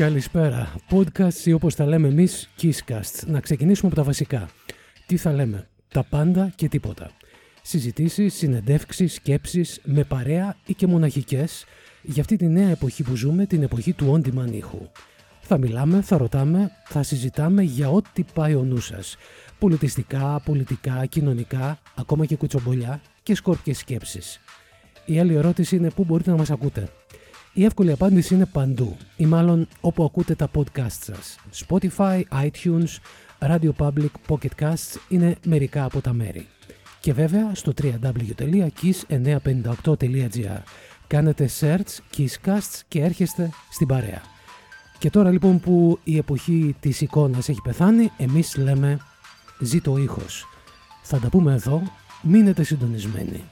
Καλησπέρα. Podcast ή όπως τα λέμε εμείς, Kisscast. Να ξεκινήσουμε από τα βασικά. Τι θα λέμε, τα πάντα και τίποτα. Συζητήσεις, συνεντεύξεις, σκέψεις, με παρέα ή και μοναχικές, για αυτή τη νέα εποχή που ζούμε, την εποχή του on-demand ήχου. Θα μιλάμε, θα ρωτάμε, θα συζητάμε για ό,τι πάει ο νους σας. Πολιτιστικά, πολιτικά, κοινωνικά, ακόμα και κουτσομπολιά και σκόρπιες σκέψεις. Η άλλη ερώτηση είναι πού μπορείτε να μας ακούτε. Η εύκολη απάντηση είναι παντού ή μάλλον όπου ακούτε τα podcast σας. Spotify, iTunes, Radio Public, Pocket Casts είναι μερικά από τα μέρη. Και βέβαια στο www.kiss958.gr Κάνετε search Kisscasts και έρχεστε στην παρέα. Και τώρα λοιπόν που η εποχή της εικόνας έχει πεθάνει, εμείς λέμε ζήτω ήχος. Θα τα πούμε εδώ, μείνετε συντονισμένοι.